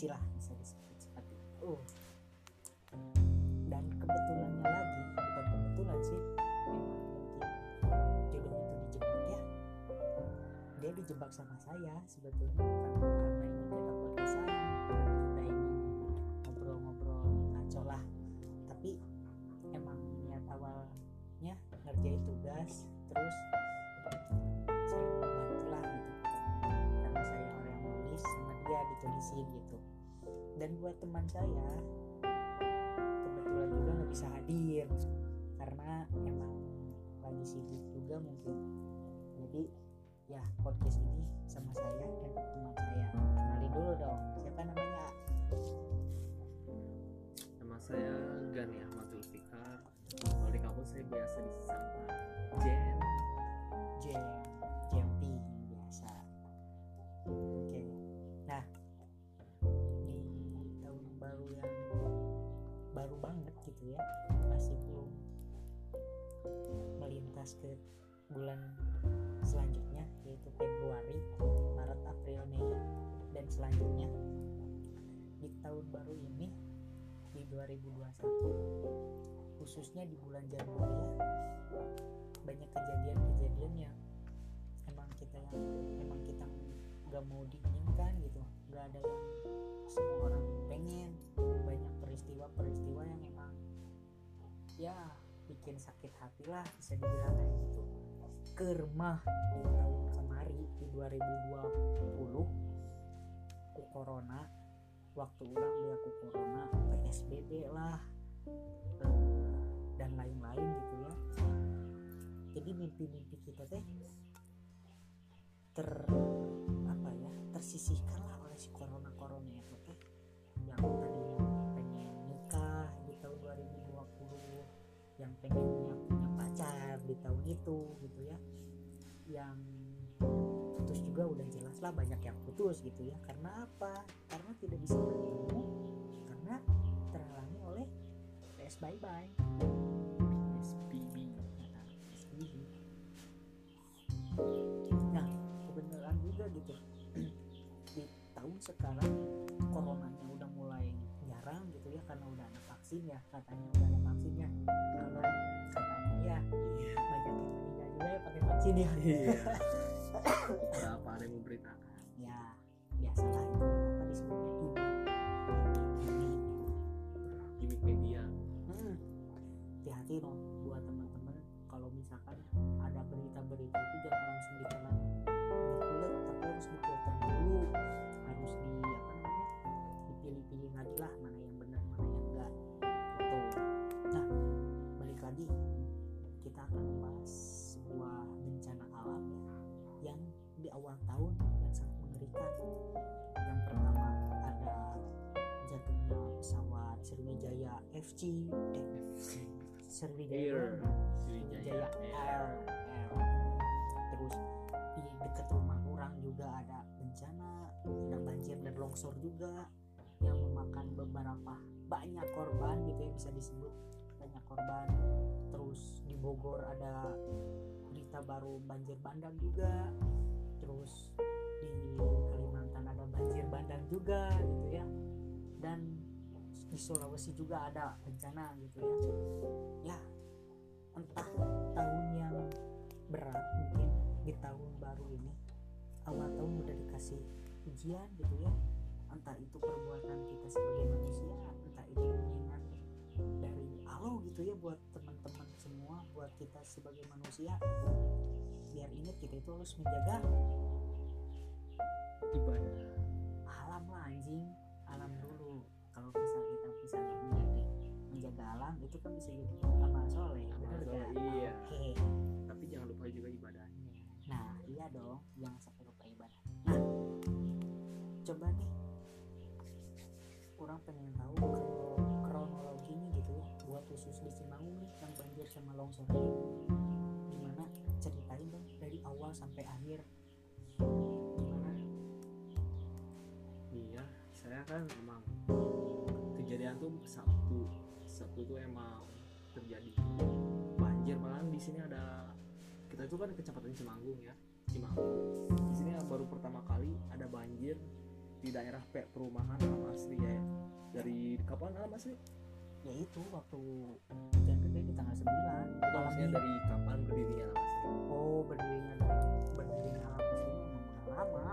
relasi lah bisa disebut seperti itu. Dan kebetulannya lagi bukan kebetulan sih jodoh itu dijebak ya. Dia dijebak sama saya sebetulnya bukan karena ingin jaga podcastan kita ingin ngobrol-ngobrol ngaco lah. Tapi emang niat awalnya ngerjain tugas terus saling membantu lah gitu. Karena saya orang yang nulis sama dia ditulisin gitu dan buat teman saya kebetulan juga nggak bisa hadir. Karena emang lagi sibuk juga mungkin. Jadi ya podcast ini sama saya dan teman saya. Kenalin dulu dong siapa namanya? Nama saya Gani Ahmad Zulfikar. Kalau di kampus saya biasa disapa Jen. Jam Jampi biasa. Oke. nah ya masih belum melintas ke bulan selanjutnya yaitu Februari Maret April Mei dan selanjutnya. Di tahun baru ini di 2021 khususnya di bulan Januari ya banyak kejadian-kejadian yang emang kita yang emang kita nggak mau diinginkan gitu. Nggak ada yang semua orang pengen banyak peristiwa-peristiwa yang ya bikin sakit hati lah bisa dibilang kayak gitu. Kermah di tahun kemari di 2020 ku corona. Waktu orang dia ku corona PSBB lah eh, dan lain-lain gitu ya. Jadi mimpi-mimpi kita teh ter apa ya tersisihkan yang pengennya punya pacar di tahun itu gitu ya. Yang putus juga udah jelas lah banyak yang putus gitu ya. Karena apa? Karena tidak bisa bertemu karena terhalangi oleh PS bye bye SPB. Nah, kebenaran juga gitu. Di tahun sekarang coronanya udah mulai jarang gitu ya karena udah ada vaksin ya katanya udah ada vaksinnya karena katanya ya Iya. banyak yang meninggal juga ya pakai vaksin ya Iya. Berapa ada yang memberitakan? ya biasalah itu Eh, Sriwijaya. Sriwijaya Air. Air. terus di dekat rumah orang juga ada bencana ada banjir dan longsor juga yang memakan beberapa banyak korban gitu ya bisa disebut banyak korban terus di Bogor ada berita baru banjir bandang juga terus di Kalimantan ada banjir bandang juga gitu ya dan di Sulawesi juga ada bencana gitu ya. Ya entah tahun yang berat mungkin di tahun baru ini awal tahun udah dikasih ujian gitu ya. Entah itu perbuatan kita sebagai manusia entah itu mengingat dari Allah gitu ya buat teman-teman semua buat kita sebagai manusia. Biar ingat kita itu harus menjaga Ibadah. alam lah anjing kalau bisa kita bisa menjaga menjaga alam itu kan bisa jadi amal soleh gak? soleh, iya. oke Tapi jangan lupa juga ibadahnya. Nah, iya dong, jangan sampai lupa ibadah. Nah, coba nih, kurang pengen tahu kalau kronologinya gitu ya, buat khusus di Cimaung nih yang banjir sama longsor gimana ceritain dong dari awal sampai akhir. Gimana? Iya, saya kan emang kejadian tuh Sabtu. Sabtu tuh emang terjadi. Banjir malahan di sini ada kita itu kan kecamatan Cimanggung ya Cimanggung. Di sini baru pertama kali ada banjir di daerah pe- perumahan Amas kapan alam asli ya itu waktu hujan gede di tanggal 9 itu maksudnya dari kapan berdirinya alam asli oh berdirinya berdirinya alam asli memang udah lama.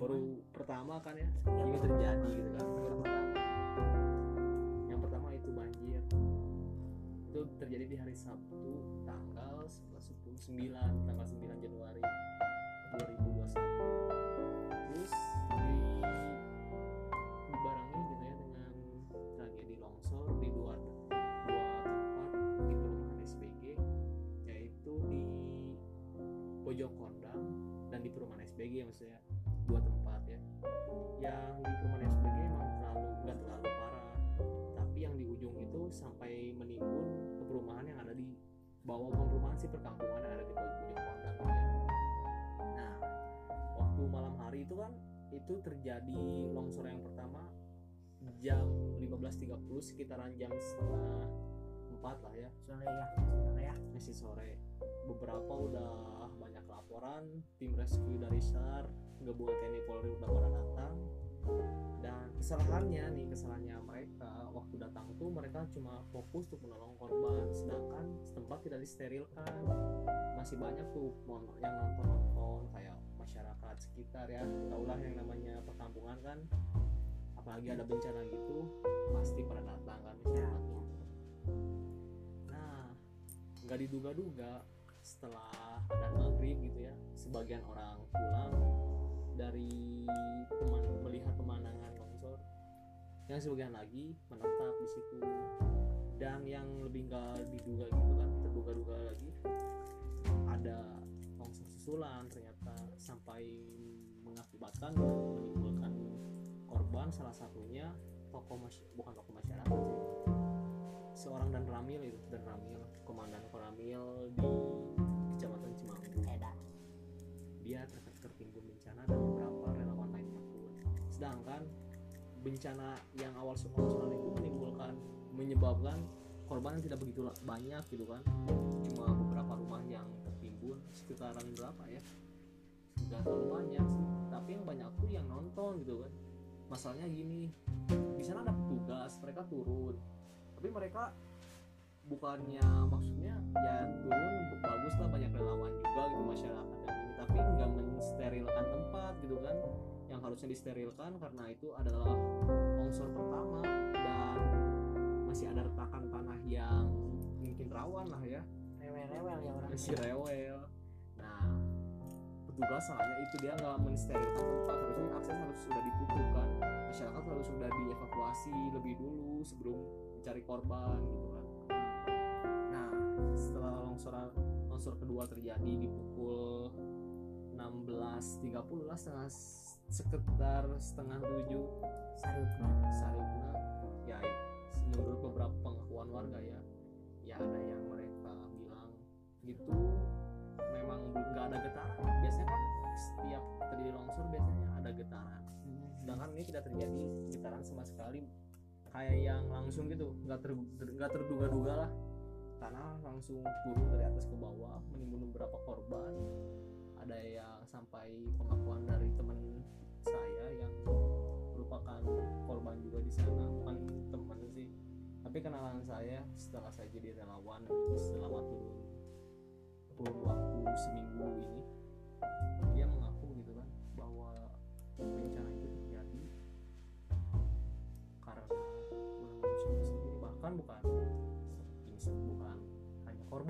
Baru pertama kan ya Iya, ini terjadi gitu kan sih perkampungan yang ada di ujung kondang ya. nah waktu malam hari itu kan itu terjadi longsor yang pertama jam 15.30 sekitaran jam setengah empat lah ya. Sore ya sore ya. Masih sore. Beberapa udah banyak laporan tim rescue dari SAR gabungan TNI Polri udah pada datang dan kesalahannya nih kesalahannya mereka waktu datang tuh mereka cuma fokus untuk menolong korban. Sedangkan setempat tidak disterilkan. Masih banyak tuh yang nonton nonton kayak masyarakat sekitar ya. Taulah yang namanya perkampungan kan. Apalagi ada bencana gitu pasti pada datang kan masyarakat tuh. nah nggak diduga-duga setelah ada maghrib gitu ya sebagian orang pulang dari peman- melihat pemandangan longsor yang sebagian lagi menetap di situ. Dan yang lebih nggak diduga gitu kan terduga-duga lagi ada longsor susulan ternyata sampai mengakibatkan menimbulkan korban. Salah satunya tokoh bukan tokoh masyarakat sih seorang dan Ramil itu dan Ramil komandan Koramil di kecamatan Cimanggu dia ter- tertimbun bencana dan beberapa relawan lainnya pun sedangkan bencana yang awal longsoran itu menimbulkan menyebabkan korban yang tidak begitu banyak gitu kan. Cuma beberapa rumah yang tertimbun sekitaran berapa ya? Nggak terlalu banyak sih tapi yang banyak tuh yang nonton gitu kan. Masalahnya gini di sana ada petugas mereka turun. Tapi mereka bukannya maksudnya ya turun bagus lah banyak relawan juga gitu masyarakat dan ini. Tapi nggak mensterilkan tempat gitu kan. Yang harusnya disterilkan karena itu adalah longsor pertama dan masih ada retakan tanah yang mungkin rawan lah ya. Rewel-rewel ya orang. Masih rewel. Nah petugas salahnya itu dia nggak mensterilkan tempat. Harusnya akses harus sudah ditutup kan. Masyarakat harus sudah dievakuasi lebih dulu sebelum mencari korban gitu kan setelah longsoran longsor kedua terjadi di pukul 16.30 lah setengah sekitar setengah tujuh. Sarupna Saripna. Ya menurut beberapa pengakuan warga ya ya ada yang mereka bilang gitu. Memang nggak ada getaran. Biasanya kan setiap terjadi longsor biasanya ada getaran. Sedangkan ini tidak terjadi getaran sama sekali. Kayak yang langsung gitu nggak ter nggak terduga-duga lah tanah langsung turun dari atas ke bawah menimbun beberapa korban. Ada yang sampai pengakuan dari teman saya yang merupakan korban juga di sana. Bukan teman sih tapi kenalan saya setelah saya jadi relawan selama turun turun waktu seminggu ini. Dia mengaku gitu kan bahwa bencana itu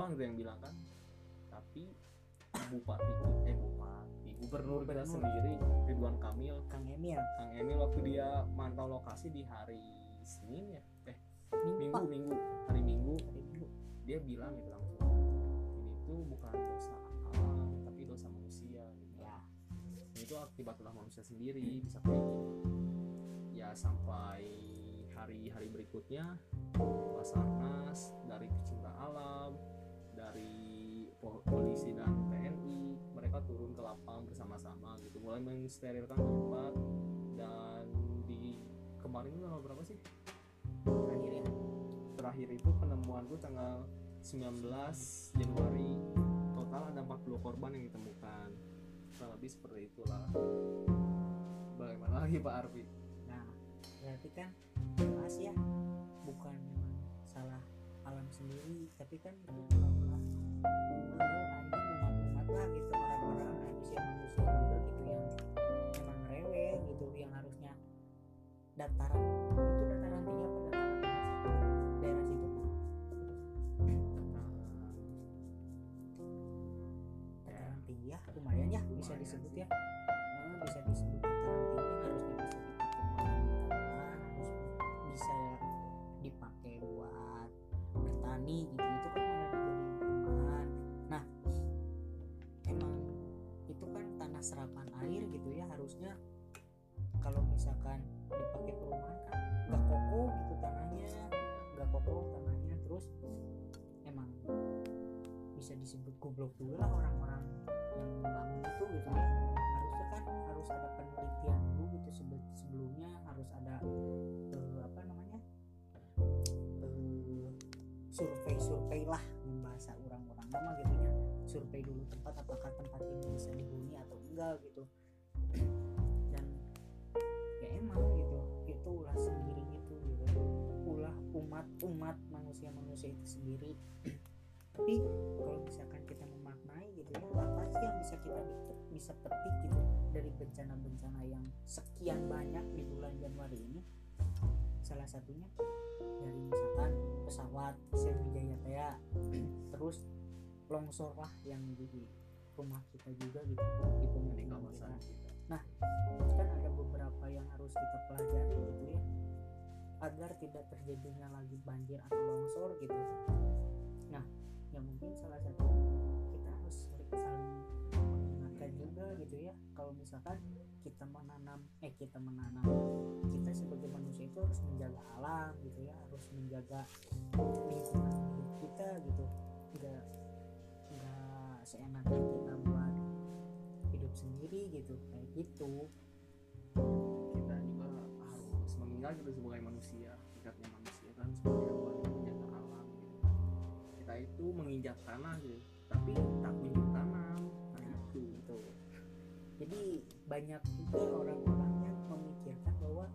korban gitu yang bilang kan. Tapi bupati eh bupati gubernur kita sendiri Ridwan Kamil. Kang Emil. Kang Emil waktu dia mantau lokasi di hari Senin ya? Eh minggu Minggu Minggu. Hari Minggu. Hari minggu. Dia bilang gitu langsung. Ini tuh bukan dosa alam tapi dosa manusia gitu. ya. Itu akibat ulah manusia sendiri bisa kayak gitu ya sampai hari-hari berikutnya Basarnas dari pecinta alam dari po- polisi dan TNI mereka turun ke lapang bersama-sama gitu. Mulai mensterilkan tempat dan di kemarin itu tanggal berapa sih? Terakhir ya. Terakhir itu penemuan tuh tanggal 19 Januari. Total ada 40 korban yang ditemukan. Kurang lebih seperti itulah. Bagaimana lagi Pak Arfi? Nah berarti kan jelas ya bukan alam sendiri tapi kan itu eh, anjing umat-umat lah gitu orang-orang manusia-manusia juga gitu yang memang rewel gitu yang harusnya dataran goblok juga lah orang-orang yang membangun itu gitu ya. Harusnya kan harus ada penelitian dulu gitu sebe- sebelumnya harus ada eh, apa namanya eh, survei-survei lah bahasa orang-orang nama gitu ya. Survei dulu tempat apakah tempat ini bisa dihuni atau enggak gitu. Dan ya emang gitu itu ulah sendiri gitu gitu. Ulah umat umat manusia manusia itu sendiri tapi kalau misalkan kita memaknai gitu ya apa sih yang bisa kita bisa petik gitu dari bencana-bencana yang sekian banyak di bulan Januari ini? Salah satunya dari misalkan pesawat Sriwijaya Tea terus longsor lah yang di rumah kita juga gitu di pemukiman kita. kita. Kan ada beberapa yang harus kita pelajari gitu ya agar tidak terjadinya lagi banjir atau longsor gitu. Nah yang mungkin salah satu kita harus saling mengingatkan juga gitu ya. Kalau misalkan kita menanam eh kita menanam kita sebagai manusia itu harus menjaga alam gitu ya harus menjaga lingkungan hidup kita gitu. Enggak enggak seenaknya kita buat hidup sendiri gitu kayak gitu. Kita juga harus mengingat sebagai manusia sikapnya manusia kan sebagai itu menginjak tanah gitu tapi tak kunjung tanam nah itu. Gitu. Jadi banyak juga orang-orang yang memikirkan bahwa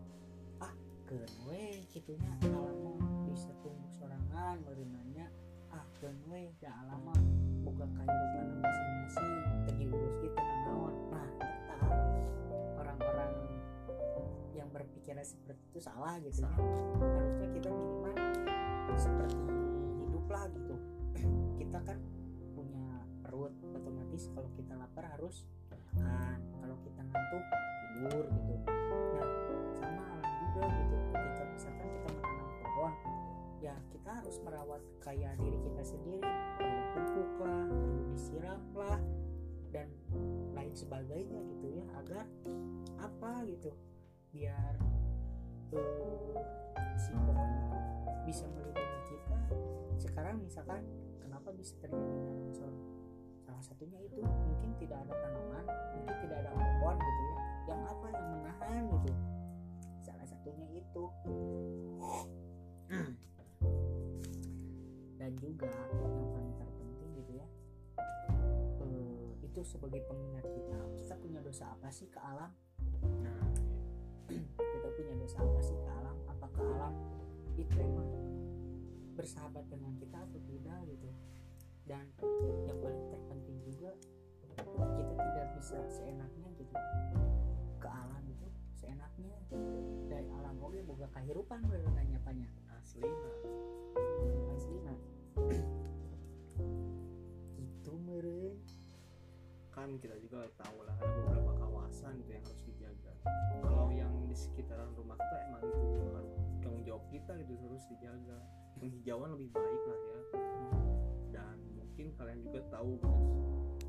ah keun we kitunya alam mah bisa tumbuh sorangan berenangnya ah keun we da alam mah buka kehidupan masing-masing tegi urus kita naon nah eta orang-orang yang berpikiran seperti itu salah gitu ya. Harusnya kita minimal seperti hidup lah gitu kita kan punya perut otomatis kalau kita lapar harus makan kalau kita ngantuk tidur gitu. Nah sama alam juga gitu ketika misalkan kita menanam pohon ya kita harus merawat kayak diri kita sendiri perlu pupuk lah disiram lah dan lain sebagainya gitu ya agar apa gitu biar si pohon itu bisa melindungi kita. Sekarang misalkan kenapa bisa terjadinya longsor? Salah satunya itu mungkin tidak ada tanaman mungkin tidak ada pohon gitu ya yang apa yang menahan gitu. Salah satunya itu. Dan juga yang paling terpenting gitu ya eh, itu sebagai pengingat kita. Kita punya dosa apa sih ke alam kita punya dosa apa sih ke alam? Apakah alam itu emang bersahabat dengan kita atau tidak gitu? Dan yang paling terpenting juga kita tidak bisa seenaknya gitu ke alam itu seenaknya dari alam. Oke boga kahirupan baru nanya panya asli nah asli nah itu meren kan kita juga tahu lah ada beberapa kawasan gitu yang kalau yang di sekitaran rumah kita emang itu tanggung jawab kita gitu harus dijaga. Penghijauan lebih baik lah ya. Dan mungkin kalian juga tahu gitu,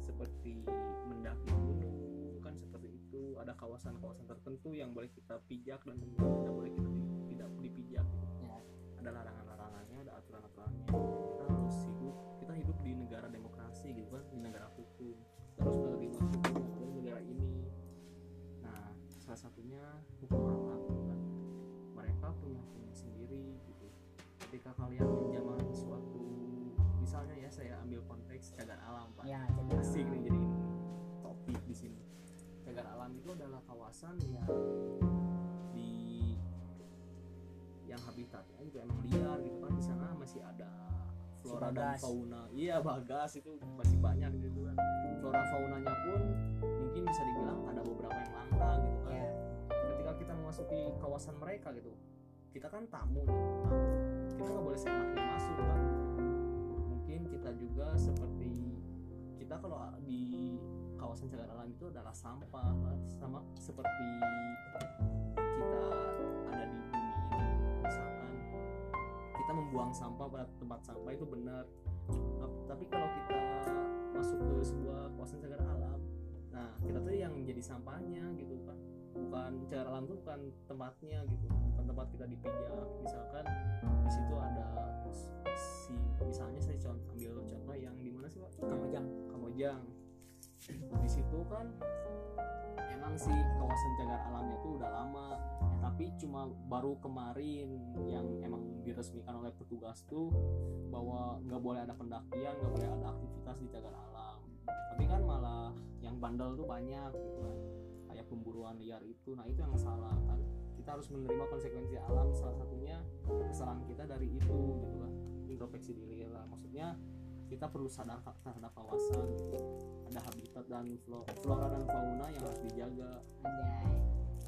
seperti mendaki gunung kan seperti itu. Ada kawasan-kawasan tertentu yang boleh kita pijak dan tidak boleh kita tidak dipijak. Gitu. ya. Ada larangan-larangannya ada aturan-aturannya. Kita harus hidup kita hidup di negara demokrasi gitu kan di negara hukum ketika kalian menjaman suatu misalnya ya saya ambil konteks cagar alam pak. Ya jadi asik nih jadi topik di sini. Cagar alam itu adalah kawasan yang di habitatnya itu emang liar gitu kan. Di sana masih ada flora dan Bagas. fauna. Iya bagas itu masih banyak gitu kan. Flora faunanya pun mungkin bisa dibilang ada beberapa yang langka gitu kan. Ya. Ketika kita memasuki kawasan mereka gitu kita kan tamu nih tamu kita nggak boleh seenaknya masuk kan mungkin kita juga seperti kita kalau di kawasan cagar alam itu adalah sampah sama seperti kita ada di bumi ini misalkan kita membuang sampah pada tempat sampah itu benar. Tap- tapi kalau kita masuk ke sebuah kawasan cagar alam nah kita tuh yang menjadi sampahnya gitu kan bukan cagar alam itu bukan tempatnya gitu. Bukan tempat kita dipijak. Misalkan di situ ada si misalnya saya contoh ambil contoh yang di mana sih pak? Kamojang. Kamojang. Di situ kan emang sih kawasan cagar alamnya tuh udah lama. Tapi cuma baru kemarin yang emang diresmikan oleh petugas tuh bahwa nggak boleh ada pendakian nggak boleh ada aktivitas di cagar alam. Tapi kan malah yang bandel tuh banyak gitu kan kayak pemburuan liar itu. Nah itu yang salah. Kan kita harus menerima konsekuensi alam salah satunya kesalahan kita dari itu gitu kan. Introspeksi diri lah. Maksudnya kita perlu sadar terhadap kawasan gitu. ada habitat dan flo- flora dan fauna yang harus dijaga. Anjay.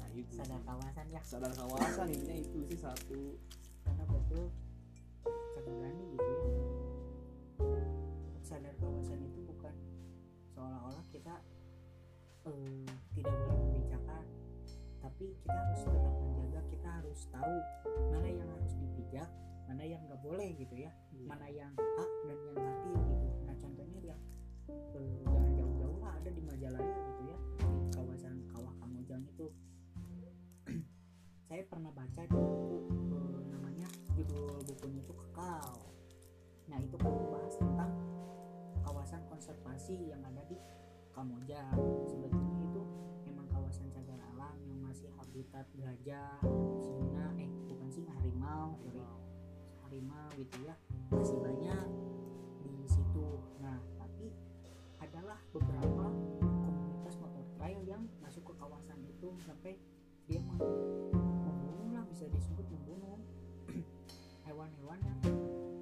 Nah itu. Sadar kawasan ya. Sadar kawasan intinya itu sih satu. Karena betul kagak berani gitu ya. Sadar kawasan itu bukan seolah-olah kita eh, tidak boleh tapi kita harus tetap menjaga kita harus tahu mana yang harus dipijak mana yang nggak boleh gitu ya. Mana yang hak dan yang mati gitu. Nah contohnya yang eh, jangan jauh-jauh lah ada di Majalaya gitu ya. Di kawasan kawah Kamojang itu. Saya pernah baca di buku eh, namanya judul bukunya itu kekal. Nah itu kan membahas tentang kawasan konservasi yang ada di Kamojang habitat gajah singa eh bukan singa harimau sorry harimau gitu ya. Masih banyak di situ. Nah tapi adalah beberapa komunitas motor trail yang masuk ke kawasan itu sampai dia mem- membunuh lah bisa disebut membunuh hewan-hewan yang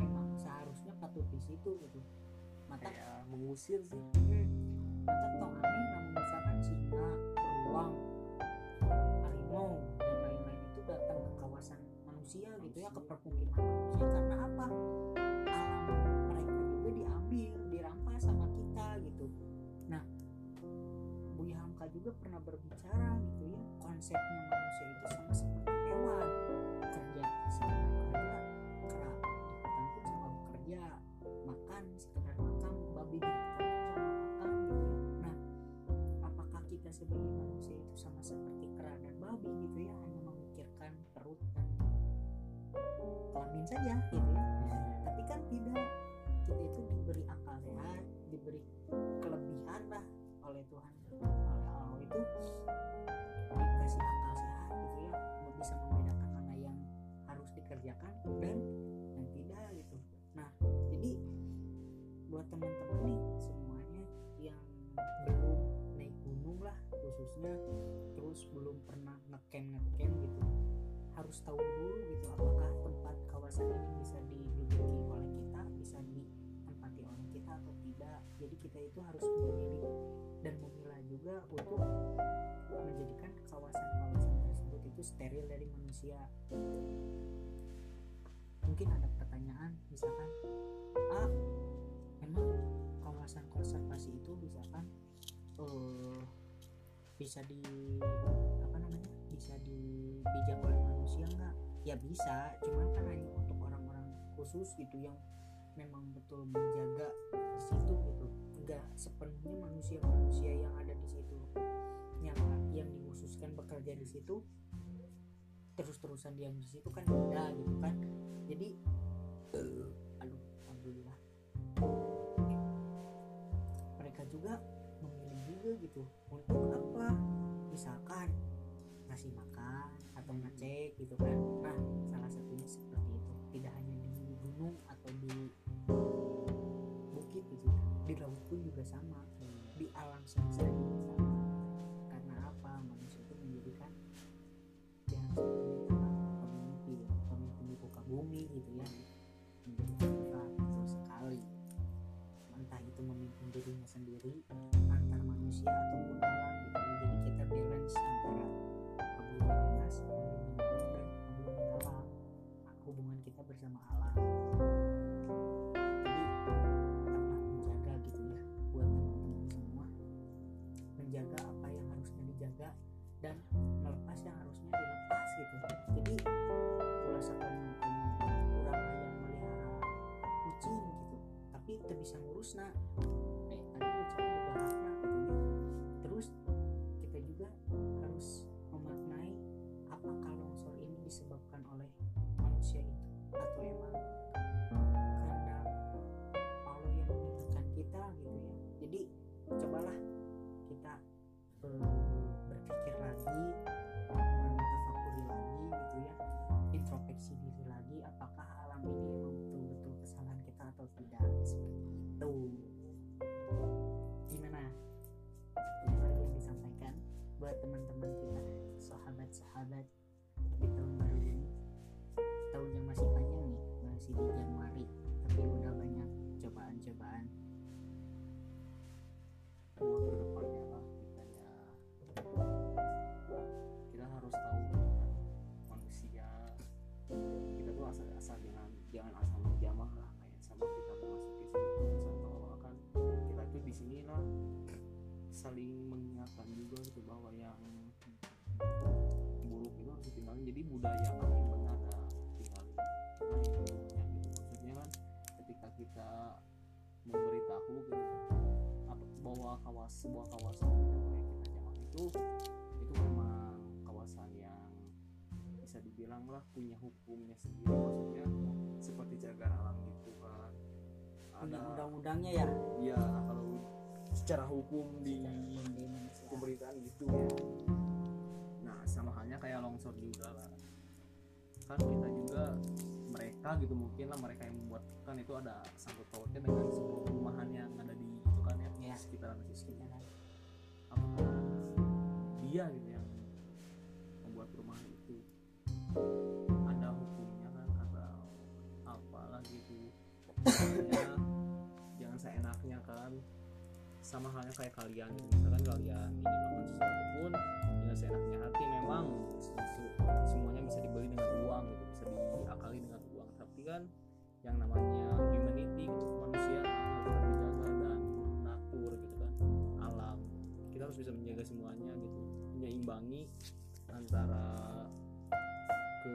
memang seharusnya patut di situ gitu. Mata kayak mengusir sih. Mata tong aneh namun misalkan singa beruang harimau dan lain-lain itu datang ke kawasan manusia gitu ya ke permukiman manusia. Karena apa? Alam mereka juga diambil dirampas sama kita gitu. Nah Buya Hamka juga pernah berbicara gitu ya konsepnya saja gitu ya tapi kan tidak. Kita itu diberi akal sehat diberi kelebihan lah oleh Tuhan. Oleh Allah itu dikasih akal sehat gitu ya bisa membedakan mana yang harus dikerjakan dan yang tidak gitu. Nah jadi buat teman-teman nih semuanya yang belum naik gunung lah khususnya terus belum pernah ngecamp ngecamp gitu harus tahu dulu itu harus memilih dan memilah juga untuk menjadikan kawasan-kawasan tersebut itu steril dari manusia. Mungkin ada pertanyaan misalkan ah emang kawasan konservasi itu misalkan eh bisa di apa namanya bisa dipijak oleh manusia nggak? Ya bisa cuman kan hanya untuk orang-orang khusus gitu yang memang betul menjaga di situ gitu nggak sepenuhnya manusia-manusia yang ada di situ. Yang yang dikhususkan bekerja di situ terus-terusan diam di situ kan beda gitu kan. Jadi eh, aduh alhamdulillah. Mereka juga memilih juga gitu untuk apa? Misalkan ngasih makan atau ngecek gitu kan. Nah salah satunya seperti itu. Tidak hanya di gunung atau di bukit gitu ya di laut pun juga sama. Hmm. Di alam semesta juga sama. Karena apa? Manusia itu menjadikan jangan pemimpin pemimpin di muka bumi gitu ya. Menjadi tempat itu sekali. Entah itu memimpin dirinya sendiri antar manusia atau nah sebuah kawasan yang boleh kita jamak itu itu memang kawasan yang bisa dibilang lah punya hukumnya sendiri maksudnya seperti cagar alam gitu kan ada undang-undangnya ya? Ya kalau secara hukum di pemerintahan gitu. Ya nah sama halnya kayak longsor juga lah kan kita juga mereka gitu mungkin lah mereka yang membuat kan itu ada sangkut pautnya dengan sebuah kan ya, Ya. sekitaran situ Sekitaran. apakah dia gitu yang membuat perumahan itu ada hukumnya kan atau apalah gitu Makanya jangan seenaknya kan sama halnya kayak kalian gitu misalkan kalian ingin melakukan sesuatu pun dengan seenaknya hati memang sesu- semuanya bisa dibeli dengan uang gitu bisa diakali dengan uang tapi kan yang namanya menyeimbangi antara ke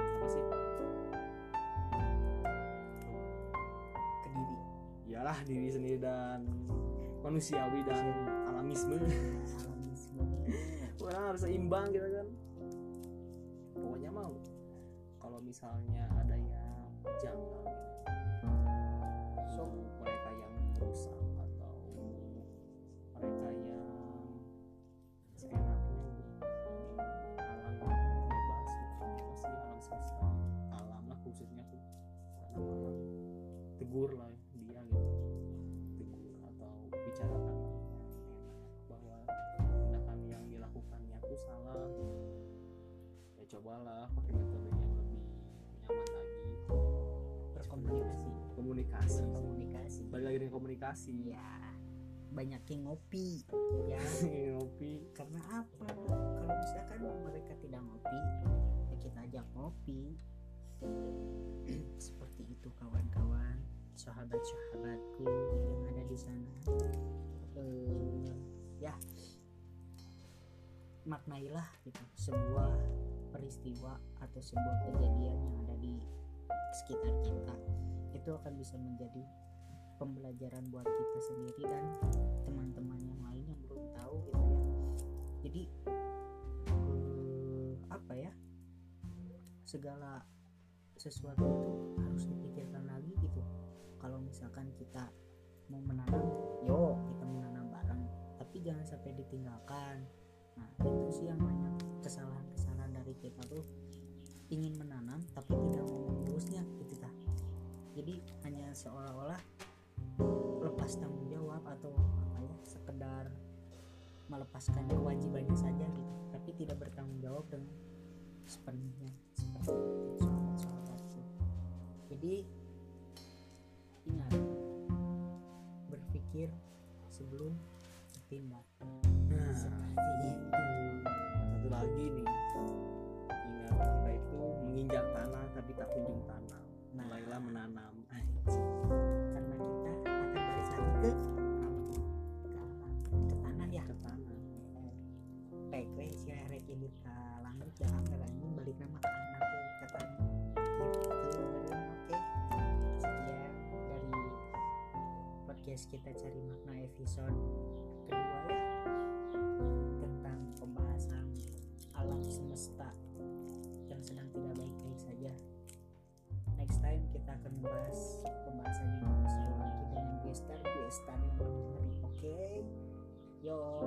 apa sih? Ke diri iyalah diri sendiri dan manusiawi dan alamisme. Alamisme. Orang harus seimbang gitu kan. Pokoknya mau. Kalau misalnya ada yang janggal so mereka yang merusak tegur lah dia gitu. Tegur atau bicarakan bahwa tindakan yang dilakukannya tuh salah. Ya cobalah pakai metode yang lebih nyaman lagi. Berkomunikasi. Komunikasi komunikasi balik lagi dengan komunikasi. Ya banyakin ngopi ya. Ngopi. Karena apa? Kalau misalkan mereka tidak ngopi ya kita ajak ngopi. Seperti itu kawan-kawan sahabat-sahabatku yang ada di sana. Eh, ya maknailah gitu sebuah peristiwa atau sebuah kejadian yang ada di sekitar kita. Itu akan bisa menjadi pembelajaran buat kita sendiri dan teman-teman yang lain yang belum tahu gitu ya. Jadi eh, apa ya? Segala sesuatu itu harus misalkan kita mau menanam yo kita menanam bareng. Tapi jangan sampai ditinggalkan. Nah itu sih yang banyak kesalahan-kesalahan dari kita tuh. Ingin menanam tapi tidak mau mengurusnya gitu tah jadi hanya seolah-olah lepas tanggung jawab atau apa ya sekedar melepaskan kewajibannya saja gitu. Tapi tidak bertanggung jawab dengan sepenuhnya seperti itu sahabat-sahabatku jadi berpikir sebelum bertindak nah seperti itu. satu lagi nih. Ingat kita itu menginjak tanah tapi tak kunjung tanam. Mulailah menanam yo assalamualaikum